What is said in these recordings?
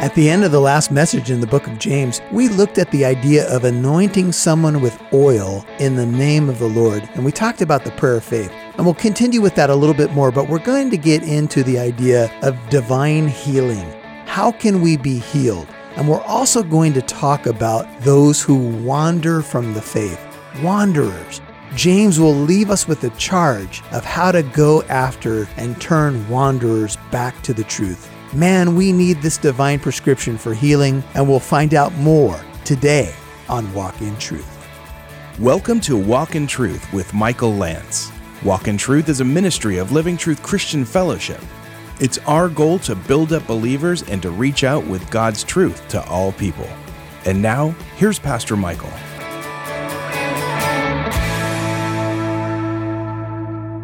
At the end of the last message in the book of James, we looked at the idea of anointing someone with oil in the name of the Lord, and we talked about the prayer of faith. And we'll continue with that a little bit more, but we're going to get into the idea of divine healing. How can we be healed? And we're also going to talk about those who wander from the faith, wanderers. James will leave us with a charge of how to go after and turn wanderers back to the truth. Man, we need this divine prescription for healing, and we'll find out more today on Walk in Truth. Welcome to Walk in Truth with Michael Lance. Walk in Truth is a ministry of Living Truth Christian Fellowship. It's our goal to build up believers and to reach out with God's truth to all people. And now, here's Pastor Michael.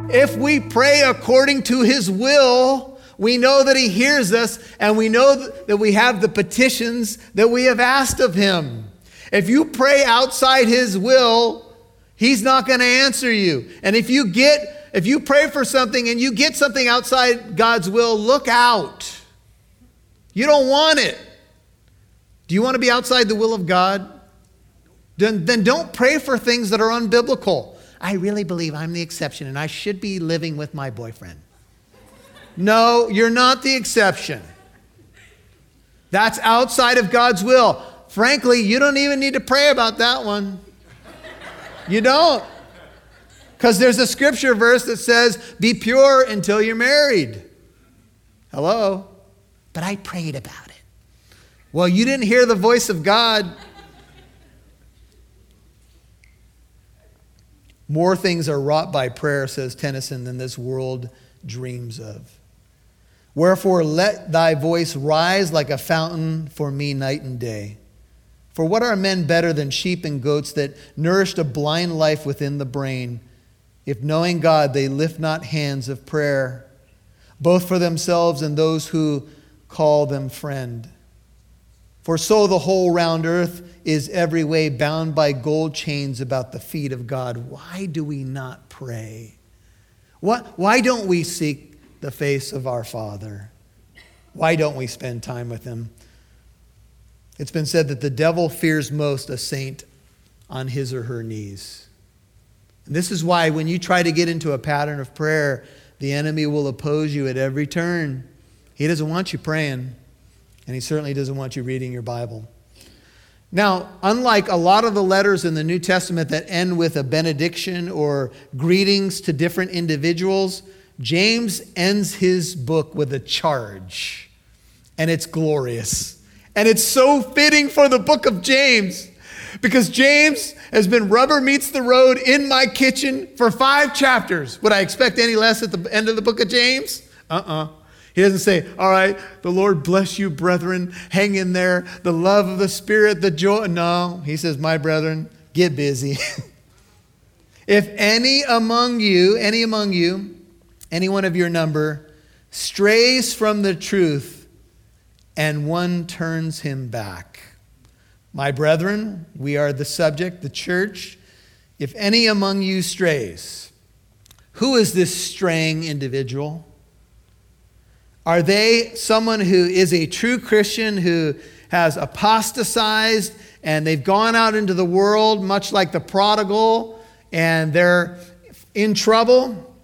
If we pray according to his will, we know that He hears us, and we know that we have the petitions that we have asked of Him. If you pray outside His will, He's not going to answer you. And if you get, if you pray for something and you get something outside God's will, look out. You don't want it. Do you want to be outside the will of God? Then, then don't pray for things that are unbiblical. I really believe I'm the exception and I should be living with my boyfriend. No, you're not the exception. That's outside of God's will. Frankly, you don't even need to pray about that one. You don't. Because there's a scripture verse that says, be pure until you're married. Hello? But I prayed about it. Well, you didn't hear the voice of God. More things are wrought by prayer, says Tennyson, than this world dreams of. Wherefore, let thy voice rise like a fountain for me night and day. For what are men better than sheep and goats that nourished a blind life within the brain, if knowing God they lift not hands of prayer, both for themselves and those who call them friend? For so the whole round earth is every way bound by gold chains about the feet of God. Why do we not pray? What, why don't we seek the face of our Father. Why don't we spend time with Him? It's been said that the devil fears most a saint on his or her knees. And this is why when you try to get into a pattern of prayer, the enemy will oppose you at every turn. He doesn't want you praying, and he certainly doesn't want you reading your Bible. Now, unlike a lot of the letters in the New Testament that end with a benediction or greetings to different individuals, James ends his book with a charge, and it's glorious. And it's so fitting for the book of James because James has been rubber meets the road in my kitchen for five chapters. Would I expect any less at the end of the book of James? Uh uh-uh. uh He doesn't say, All right, the Lord bless you, brethren. Hang in there. The love of the Spirit, the joy. No, he says, My brethren, get busy. if any among you, any among you, anyone of your number, strays from the truth and one turns him back. My brethren, we are the subject, the church. If any among you strays, who is this straying individual? Are they someone who is a true Christian who has apostatized and they've gone out into the world, much like the prodigal, and they're in trouble?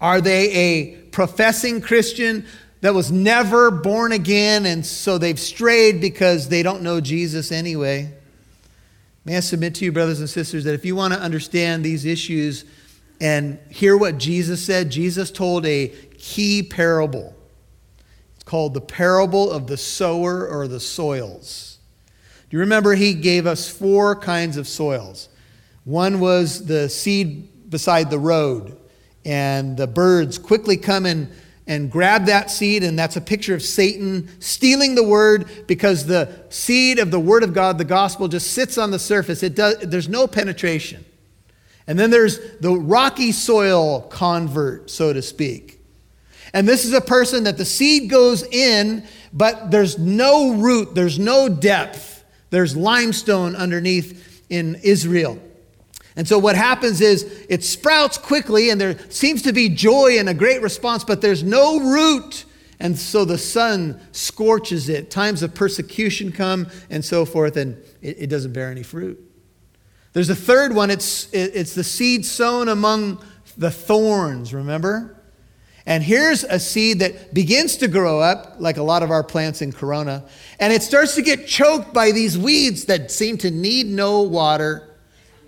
Are they a professing Christian that was never born again and so they've strayed because they don't know Jesus anyway? May I submit to you, brothers and sisters, that if you want to understand these issues and hear what Jesus said, Jesus told a key parable. It's called the parable of the sower or the soils. Do you remember he gave us four kinds of soils? One was the seed beside the road and the birds quickly come and, and grab that seed, and that's a picture of Satan stealing the word because the seed of the word of God, the gospel, just sits on the surface. It does, there's no penetration. And then there's the rocky soil convert, so to speak. And this is a person that the seed goes in, but there's no root, there's no depth. There's limestone underneath in Israel. And so what happens is it sprouts quickly and there seems to be joy and a great response, but there's no root. And so the sun scorches it. Times of persecution come and so forth, and it, it doesn't bear any fruit. There's a third one. It's, it, it's the seed sown among the thorns, remember? And here's a seed that begins to grow up, like a lot of our plants in Corona, and it starts to get choked by these weeds that seem to need no water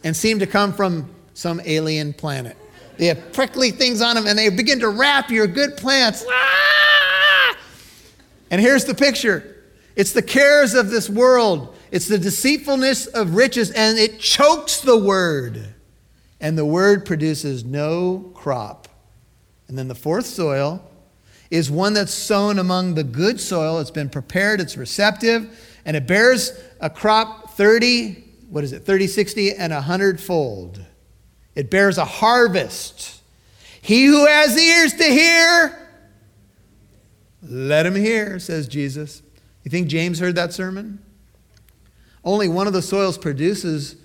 and seem to come from some alien planet. They have prickly things on them and they begin to wrap your good plants. Ah! And here's the picture it's the cares of this world, it's the deceitfulness of riches, and it chokes the word. And the word produces no crop. And then the fourth soil is one that's sown among the good soil. It's been prepared, it's receptive, and it bears a crop 30, what is it, 30, 60, and 100 fold. It bears a harvest. He who has ears to hear, let him hear, says Jesus. You think James heard that sermon? Only one of the soils produces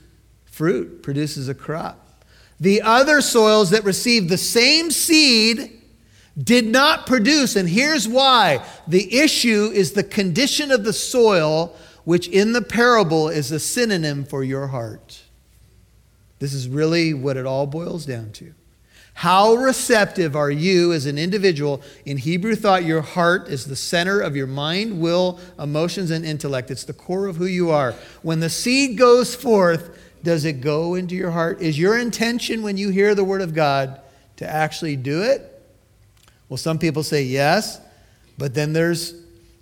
fruit, produces a crop. The other soils that received the same seed did not produce, and here's why. The issue is the condition of the soil, which in the parable is a synonym for your heart. This is really what it all boils down to. How receptive are you as an individual? In Hebrew thought, your heart is the center of your mind, will, emotions, and intellect. It's the core of who you are. When the seed goes forth, does it go into your heart? Is your intention when you hear the word of God to actually do it? Well, some people say yes, but then there's,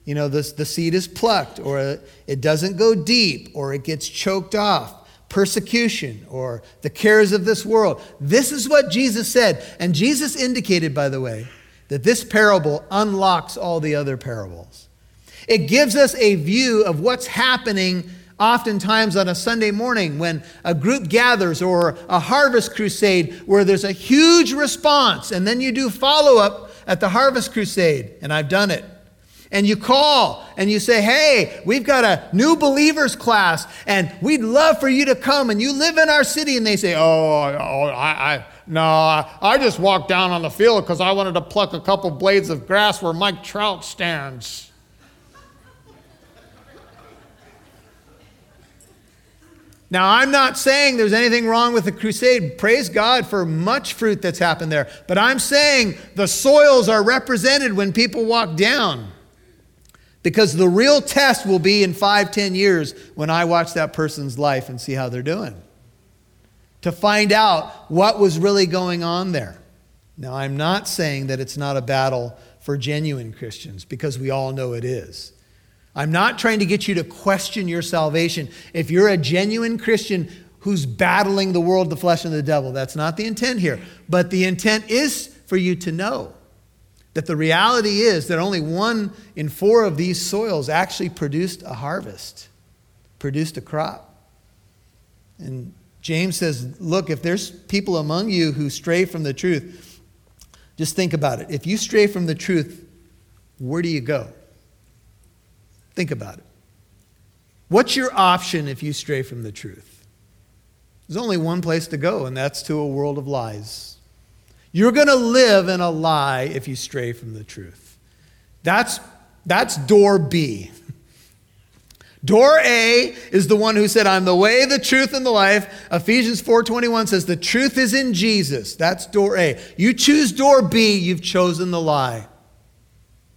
you know, this, the seed is plucked, or it doesn't go deep, or it gets choked off. Persecution or the cares of this world. This is what Jesus said. And Jesus indicated, by the way, that this parable unlocks all the other parables. It gives us a view of what's happening oftentimes on a Sunday morning when a group gathers or a harvest crusade where there's a huge response, and then you do follow up at the harvest crusade, and I've done it. And you call and you say, Hey, we've got a new believers class, and we'd love for you to come, and you live in our city. And they say, Oh, oh I, I no, I just walked down on the field because I wanted to pluck a couple blades of grass where Mike Trout stands. Now, I'm not saying there's anything wrong with the crusade. Praise God for much fruit that's happened there. But I'm saying the soils are represented when people walk down. Because the real test will be in five, ten years when I watch that person's life and see how they're doing. To find out what was really going on there. Now, I'm not saying that it's not a battle for genuine Christians, because we all know it is. I'm not trying to get you to question your salvation. If you're a genuine Christian who's battling the world, the flesh, and the devil, that's not the intent here. But the intent is for you to know that the reality is that only one in four of these soils actually produced a harvest, produced a crop. And James says, Look, if there's people among you who stray from the truth, just think about it. If you stray from the truth, where do you go? Think about it. What's your option if you stray from the truth? There's only one place to go, and that's to a world of lies. You're going to live in a lie if you stray from the truth. That's, that's door B. Door A is the one who said, I'm the way, the truth, and the life. Ephesians 4.21 says, the truth is in Jesus. That's door A. You choose door B, you've chosen the lie.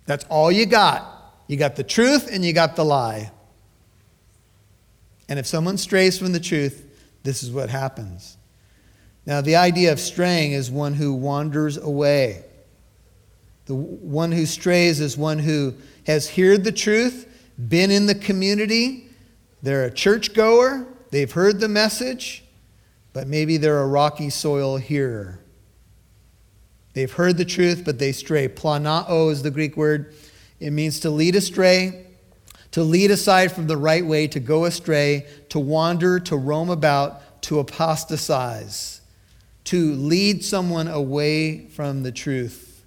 That's all you got. You got the truth and you got the lie. And if someone strays from the truth, this is what happens. Now, the idea of straying is one who wanders away. The one who strays is one who has heard the truth, been in the community, they're a churchgoer, they've heard the message, but maybe they're a rocky soil hearer. They've heard the truth, but they stray. Planao is the Greek word. It means to lead astray, to lead aside from the right way, to go astray, to wander, to roam about, to apostatize, to lead someone away from the truth.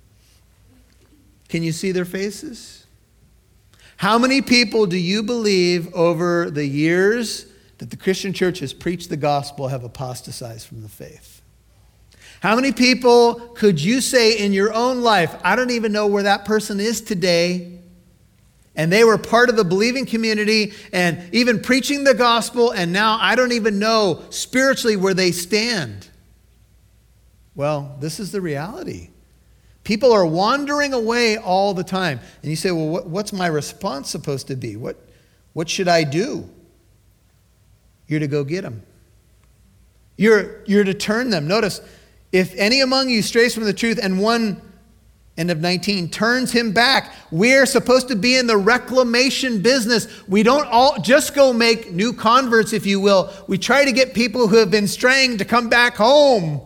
Can you see their faces? How many people do you believe over the years that the Christian church has preached the gospel have apostatized from the faith? How many people could you say in your own life, I don't even know where that person is today? And they were part of the believing community and even preaching the gospel, and now I don't even know spiritually where they stand. Well, this is the reality. People are wandering away all the time. And you say, well, what, what's my response supposed to be? What, what should I do? You're to go get them. You're, you're to turn them. Notice, if any among you strays from the truth and one, end of 19, turns him back, we're supposed to be in the reclamation business. We don't all just go make new converts, if you will. We try to get people who have been straying to come back home.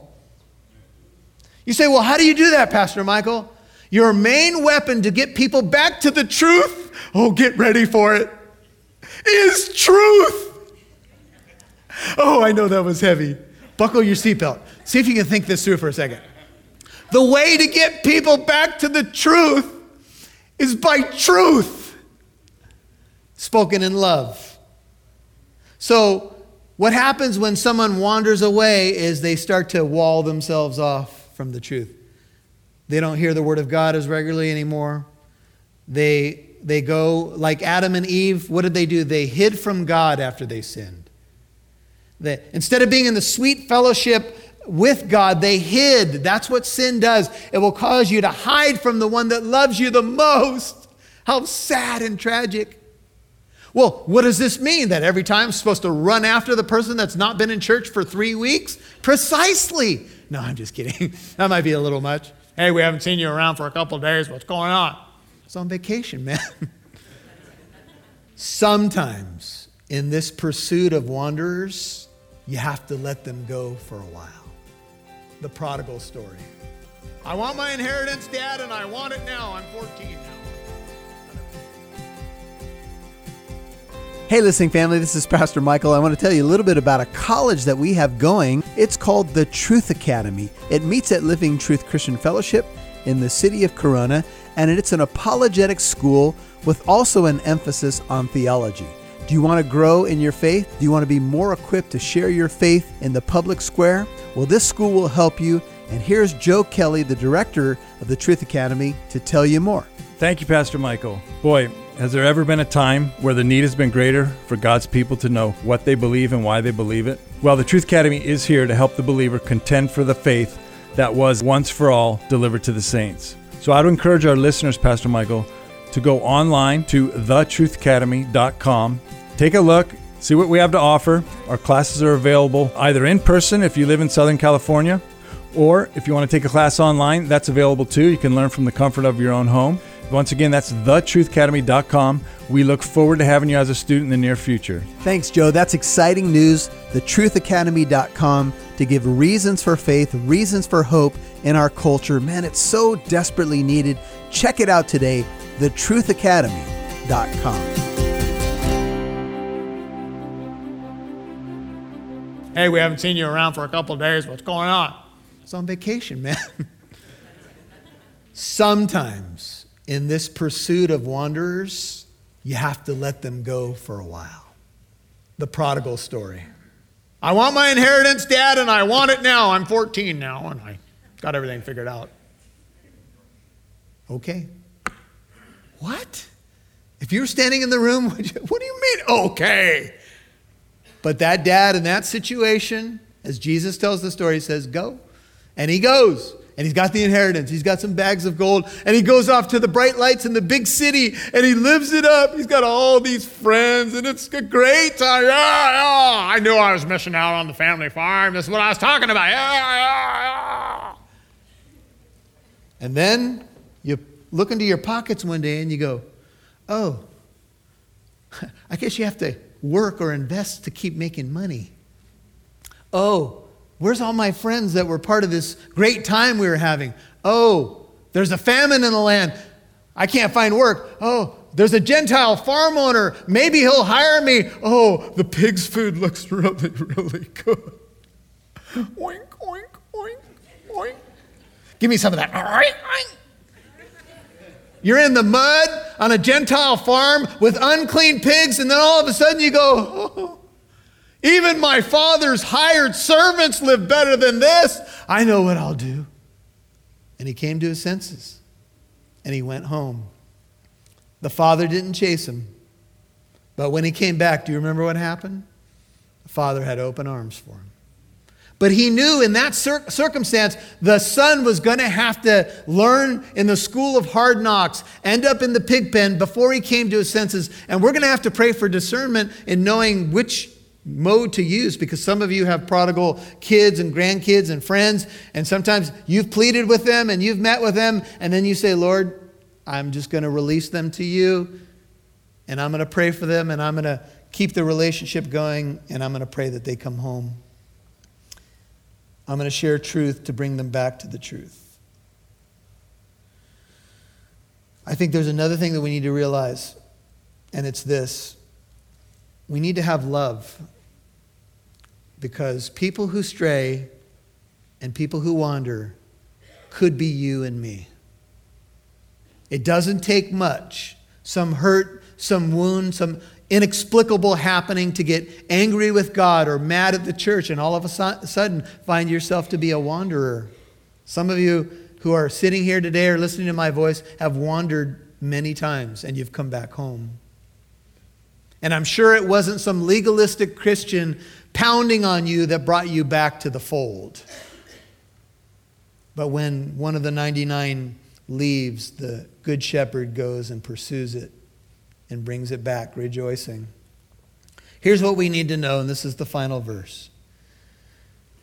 You say, well, how do you do that, Pastor Michael? Your main weapon to get people back to the truth, oh, get ready for it, is truth. Oh, I know that was heavy. Buckle your seatbelt. See if you can think this through for a second. The way to get people back to the truth is by truth, spoken in love. So, what happens when someone wanders away is they start to wall themselves off from the truth. They don't hear the word of God as regularly anymore. They, they go like Adam and Eve. What did they do? They hid from God after they sinned. They, instead of being in the sweet fellowship with God, they hid. That's what sin does. It will cause you to hide from the one that loves you the most. How sad and tragic. Well, what does this mean? That every time I'm supposed to run after the person that's not been in church for three weeks? Precisely. No, I'm just kidding. that might be a little much. Hey, we haven't seen you around for a couple days. What's going on? It's on vacation, man. Sometimes in this pursuit of wanderers, you have to let them go for a while. The prodigal story. I want my inheritance, Dad, and I want it now. I'm 14 now. Hey, listening family, this is Pastor Michael. I want to tell you a little bit about a college that we have going. It's called the Truth Academy. It meets at Living Truth Christian Fellowship in the city of Corona, and it's an apologetic school with also an emphasis on theology. Do you want to grow in your faith? Do you want to be more equipped to share your faith in the public square? Well, this school will help you. And here's Joe Kelly, the director of the Truth Academy, to tell you more. Thank you, Pastor Michael. Boy, has there ever been a time where the need has been greater for God's people to know what they believe and why they believe it? Well, the Truth Academy is here to help the believer contend for the faith that was once for all delivered to the saints. So I would encourage our listeners, Pastor Michael, to go online to thetruthacademy.com, take a look, see what we have to offer. Our classes are available either in person if you live in Southern California, or if you want to take a class online, that's available too. You can learn from the comfort of your own home. Once again, that's thetruthacademy.com. We look forward to having you as a student in the near future. Thanks, Joe. That's exciting news. Thetruthacademy.com to give reasons for faith, reasons for hope in our culture. Man, it's so desperately needed. Check it out today. Thetruthacademy.com. Hey, we haven't seen you around for a couple days. What's going on? It's on vacation, man. Sometimes in this pursuit of wanderers, you have to let them go for a while. The prodigal story. I want my inheritance, Dad, and I want it now. I'm 14 now, and I got everything figured out. Okay. What? If you were standing in the room, what do you mean, okay? But that dad in that situation, as Jesus tells the story, says, Go. And he goes. And he's got the inheritance. He's got some bags of gold. And he goes off to the bright lights in the big city and he lives it up. He's got all these friends and it's a great time. Yeah, yeah. I knew I was missing out on the family farm. That's what I was talking about. Yeah, yeah, yeah. And then you look into your pockets one day and you go, Oh, I guess you have to work or invest to keep making money. Oh, where's all my friends that were part of this great time we were having? Oh, there's a famine in the land. I can't find work. Oh, there's a Gentile farm owner. Maybe he'll hire me. Oh, the pig's food looks really, really good. Oink, oink, oink, oink. Give me some of that. Oink, oink. You're in the mud on a Gentile farm with unclean pigs, and then all of a sudden you go, oh, Even my father's hired servants live better than this. I know what I'll do. And he came to his senses and he went home. The father didn't chase him. But when he came back, do you remember what happened? The father had open arms for him. But he knew in that cir- circumstance, the son was going to have to learn in the school of hard knocks, end up in the pig pen before he came to his senses. And we're going to have to pray for discernment in knowing which mode to use because some of you have prodigal kids and grandkids and friends, and sometimes you've pleaded with them and you've met with them, and then you say, Lord, I'm just going to release them to you, and I'm going to pray for them, and I'm going to keep the relationship going, and I'm going to pray that they come home. I'm going to share truth to bring them back to the truth. I think there's another thing that we need to realize, and it's this we need to have love because people who stray and people who wander could be you and me. It doesn't take much, some hurt, some wound, some inexplicable happening to get angry with God or mad at the church and all of a sudden find yourself to be a wanderer. Some of you who are sitting here today or listening to my voice have wandered many times and you've come back home. And I'm sure it wasn't some legalistic Christian pounding on you that brought you back to the fold. But when one of the 99 leaves, the good shepherd goes and pursues it and brings it back, rejoicing. Here's what we need to know, and this is the final verse.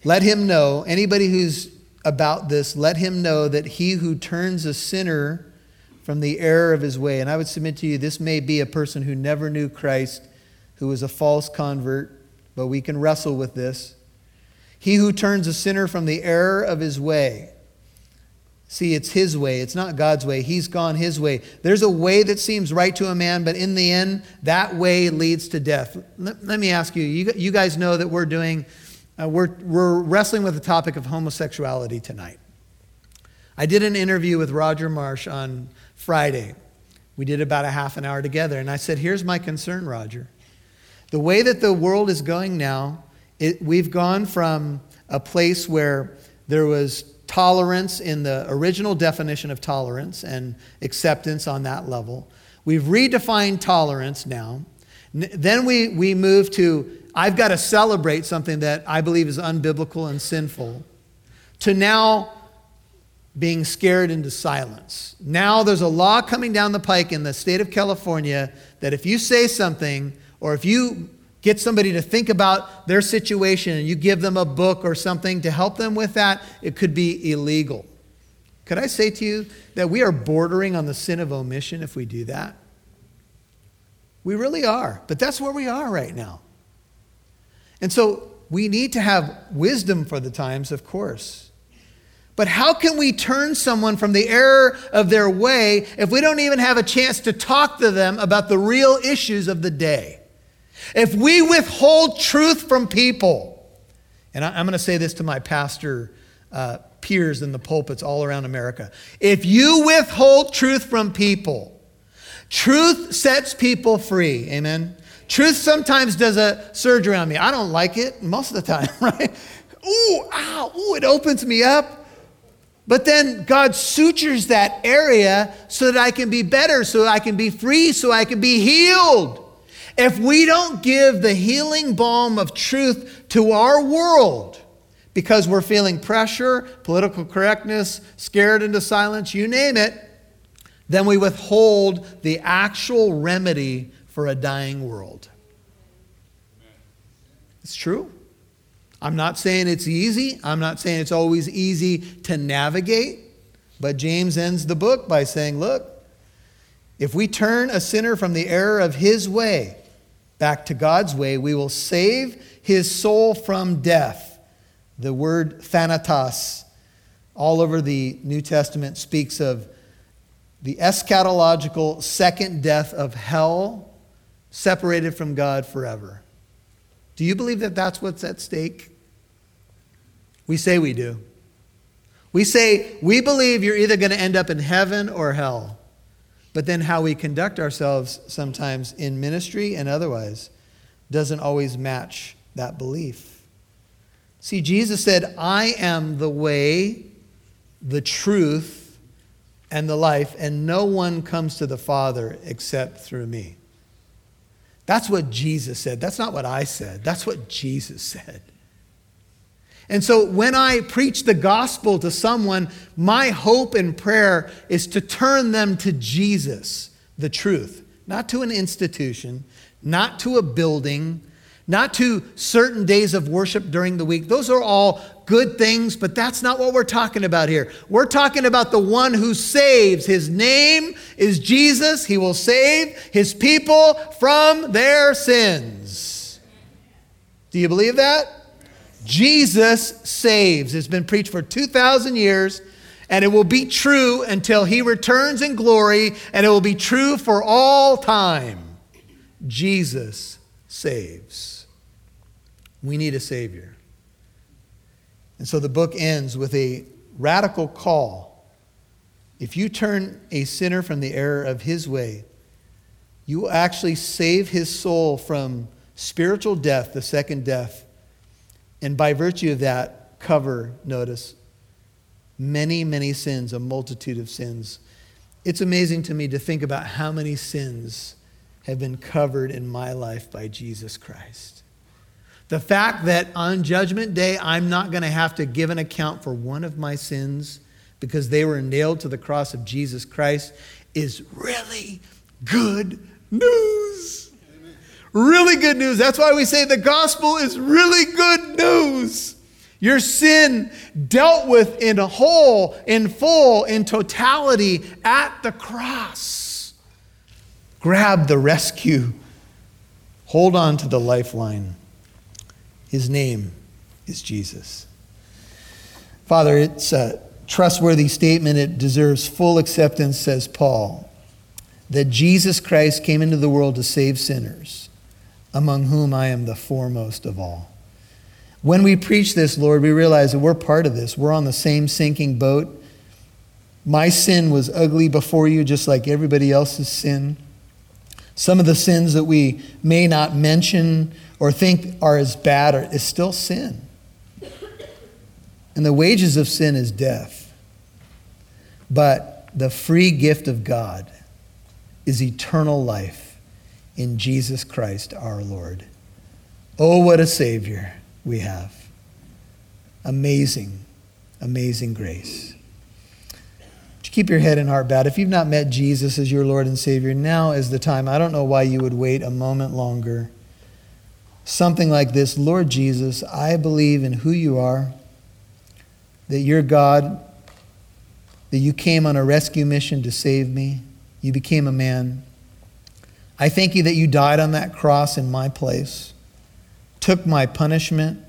Let him know, anybody who's about this, let him know that he who turns a sinner from the error of his way. And I would submit to you, this may be a person who never knew Christ, who was a false convert, but we can wrestle with this. He who turns a sinner from the error of his way. See, it's his way. It's not God's way. He's gone his way. There's a way that seems right to a man, but in the end, that way leads to death. Let, me ask you, you, you guys know that we're doing, uh, we're, we're wrestling with the topic of homosexuality tonight. I did an interview with Roger Marsh on Friday. We did about a half an hour together. And I said, Here's my concern, Roger. The way that the world is going now, it, we've gone from a place where there was tolerance in the original definition of tolerance and acceptance on that level. We've redefined tolerance now. Then we, we move to I've got to celebrate something that I believe is unbiblical and sinful, to now being scared into silence. Now there's a law coming down the pike in the state of California that if you say something or if you get somebody to think about their situation and you give them a book or something to help them with that, it could be illegal. Could I say to you that we are bordering on the sin of omission if we do that? We really are, but that's where we are right now. And so we need to have wisdom for the times, of course. But how can we turn someone from the error of their way if we don't even have a chance to talk to them about the real issues of the day? If we withhold truth from people, and I'm going to say this to my pastor uh, peers in the pulpits all around America if you withhold truth from people, truth sets people free. Amen. Truth sometimes does a surgery on me. I don't like it most of the time, right? Ooh, ow, ooh, it opens me up. But then God sutures that area so that I can be better, so I can be free, so I can be healed. If we don't give the healing balm of truth to our world because we're feeling pressure, political correctness, scared into silence, you name it, then we withhold the actual remedy for a dying world. It's true. I'm not saying it's easy. I'm not saying it's always easy to navigate. But James ends the book by saying, look, if we turn a sinner from the error of his way back to God's way, we will save his soul from death. The word thanatos, all over the New Testament, speaks of the eschatological second death of hell, separated from God forever. Do you believe that that's what's at stake? We say we do. We say we believe you're either going to end up in heaven or hell. But then how we conduct ourselves sometimes in ministry and otherwise doesn't always match that belief. See, Jesus said, I am the way, the truth, and the life, and no one comes to the Father except through me. That's what Jesus said. That's not what I said. That's what Jesus said. And so when I preach the gospel to someone, my hope and prayer is to turn them to Jesus, the truth, not to an institution, not to a building, not to certain days of worship during the week. Those are all good things, but that's not what we're talking about here. We're talking about the one who saves. His name is Jesus. He will save his people from their sins. Do you believe that? Jesus saves. It's been preached for 2,000 years, and it will be true until he returns in glory, and it will be true for all time. Jesus saves. We need a Savior. And so the book ends with a radical call. If you turn a sinner from the error of his way, you will actually save his soul from spiritual death, the second death and by virtue of that, cover, notice, many, many sins, a multitude of sins. It's amazing to me to think about how many sins have been covered in my life by Jesus Christ. The fact that on Judgment Day, I'm not going to have to give an account for one of my sins because they were nailed to the cross of Jesus Christ is really good news. Really good news. That's why we say the gospel is really good news. Your sin dealt with in whole, in full, in totality at the cross. Grab the rescue. Hold on to the lifeline. His name is Jesus. Father, it's a trustworthy statement. It deserves full acceptance, says Paul, that Jesus Christ came into the world to save sinners among whom I am the foremost of all. When we preach this, Lord, we realize that we're part of this. We're on the same sinking boat. My sin was ugly before you, just like everybody else's sin. Some of the sins that we may not mention or think are as bad are, is still sin. And the wages of sin is death. But the free gift of God is eternal life in Jesus Christ our Lord. Oh, what a Savior we have! Amazing, amazing grace. keep your head and heart bowed. If you've not met Jesus as your Lord and Savior, now is the time. I don't know why you would wait a moment longer. Something like this Lord Jesus, I believe in who you are, that you're God, that you came on a rescue mission to save me. You became a man. I thank you that you died on that cross in my place, took my punishment,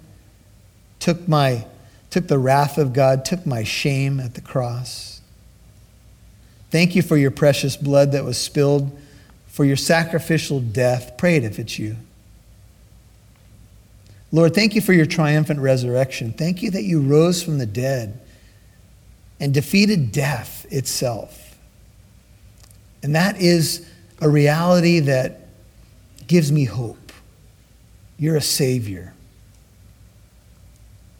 took, my, took the wrath of God, took my shame at the cross. Thank you for your precious blood that was spilled, for your sacrificial death. Pray it if it's you. Lord, thank you for your triumphant resurrection. Thank you that you rose from the dead and defeated death itself. And that is a reality that gives me hope. You're a Savior.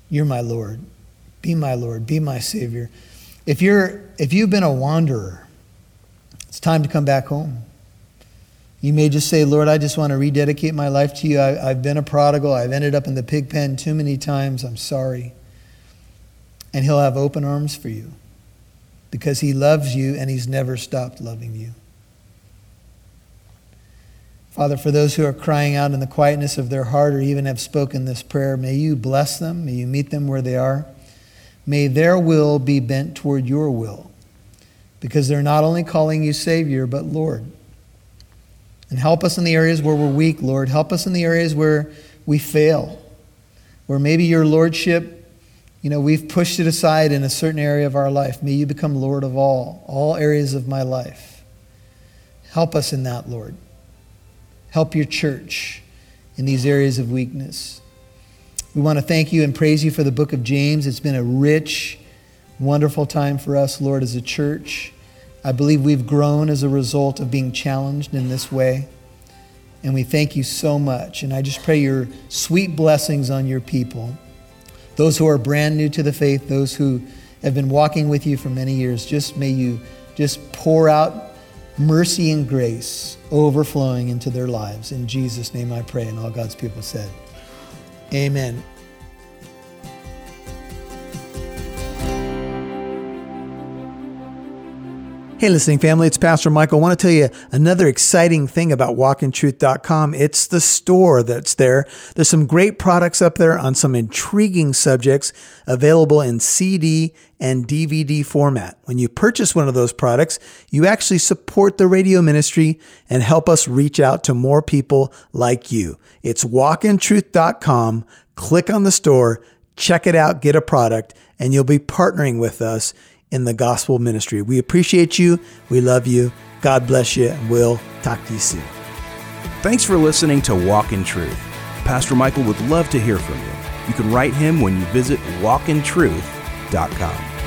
You're my Lord. Be my Lord. Be my Savior. If, you're, if you've been a wanderer, it's time to come back home. You may just say, Lord, I just want to rededicate my life to you. I, have been a prodigal. I've ended up in the pig pen too many times. I'm sorry. And He'll have open arms for you because He loves you and He's never stopped loving you. Father, for those who are crying out in the quietness of their heart or even have spoken this prayer, may you bless them. May you meet them where they are. May their will be bent toward your will because they're not only calling you Savior, but Lord. And help us in the areas where we're weak, Lord. Help us in the areas where we fail, where maybe your Lordship, you know, we've pushed it aside in a certain area of our life. May you become Lord of all, all areas of my life. Help us in that, Lord. Help your church in these areas of weakness. We want to thank you and praise you for the book of James. It's been a rich, wonderful time for us, Lord, as a church. I believe we've grown as a result of being challenged in this way. And we thank you so much. And I just pray your sweet blessings on your people. Those who are brand new to the faith, those who have been walking with you for many years, just may you just pour out mercy and grace overflowing into their lives. In Jesus' name I pray. And all God's people said, Amen. Hey, listening family, it's Pastor Michael. I want to tell you another exciting thing about walkintruth.com. It's the store that's there. There's some great products up there on some intriguing subjects available in CD and DVD format. When you purchase one of those products, you actually support the radio ministry and help us reach out to more people like you. It's walkintruth.com. Click on the store, check it out, get a product, and you'll be partnering with us in the gospel ministry. We appreciate you. We love you. God bless you. And we'll talk to you soon. Thanks for listening to Walk in Truth. Pastor Michael would love to hear from you. You can write him when you visit walkintruth.com.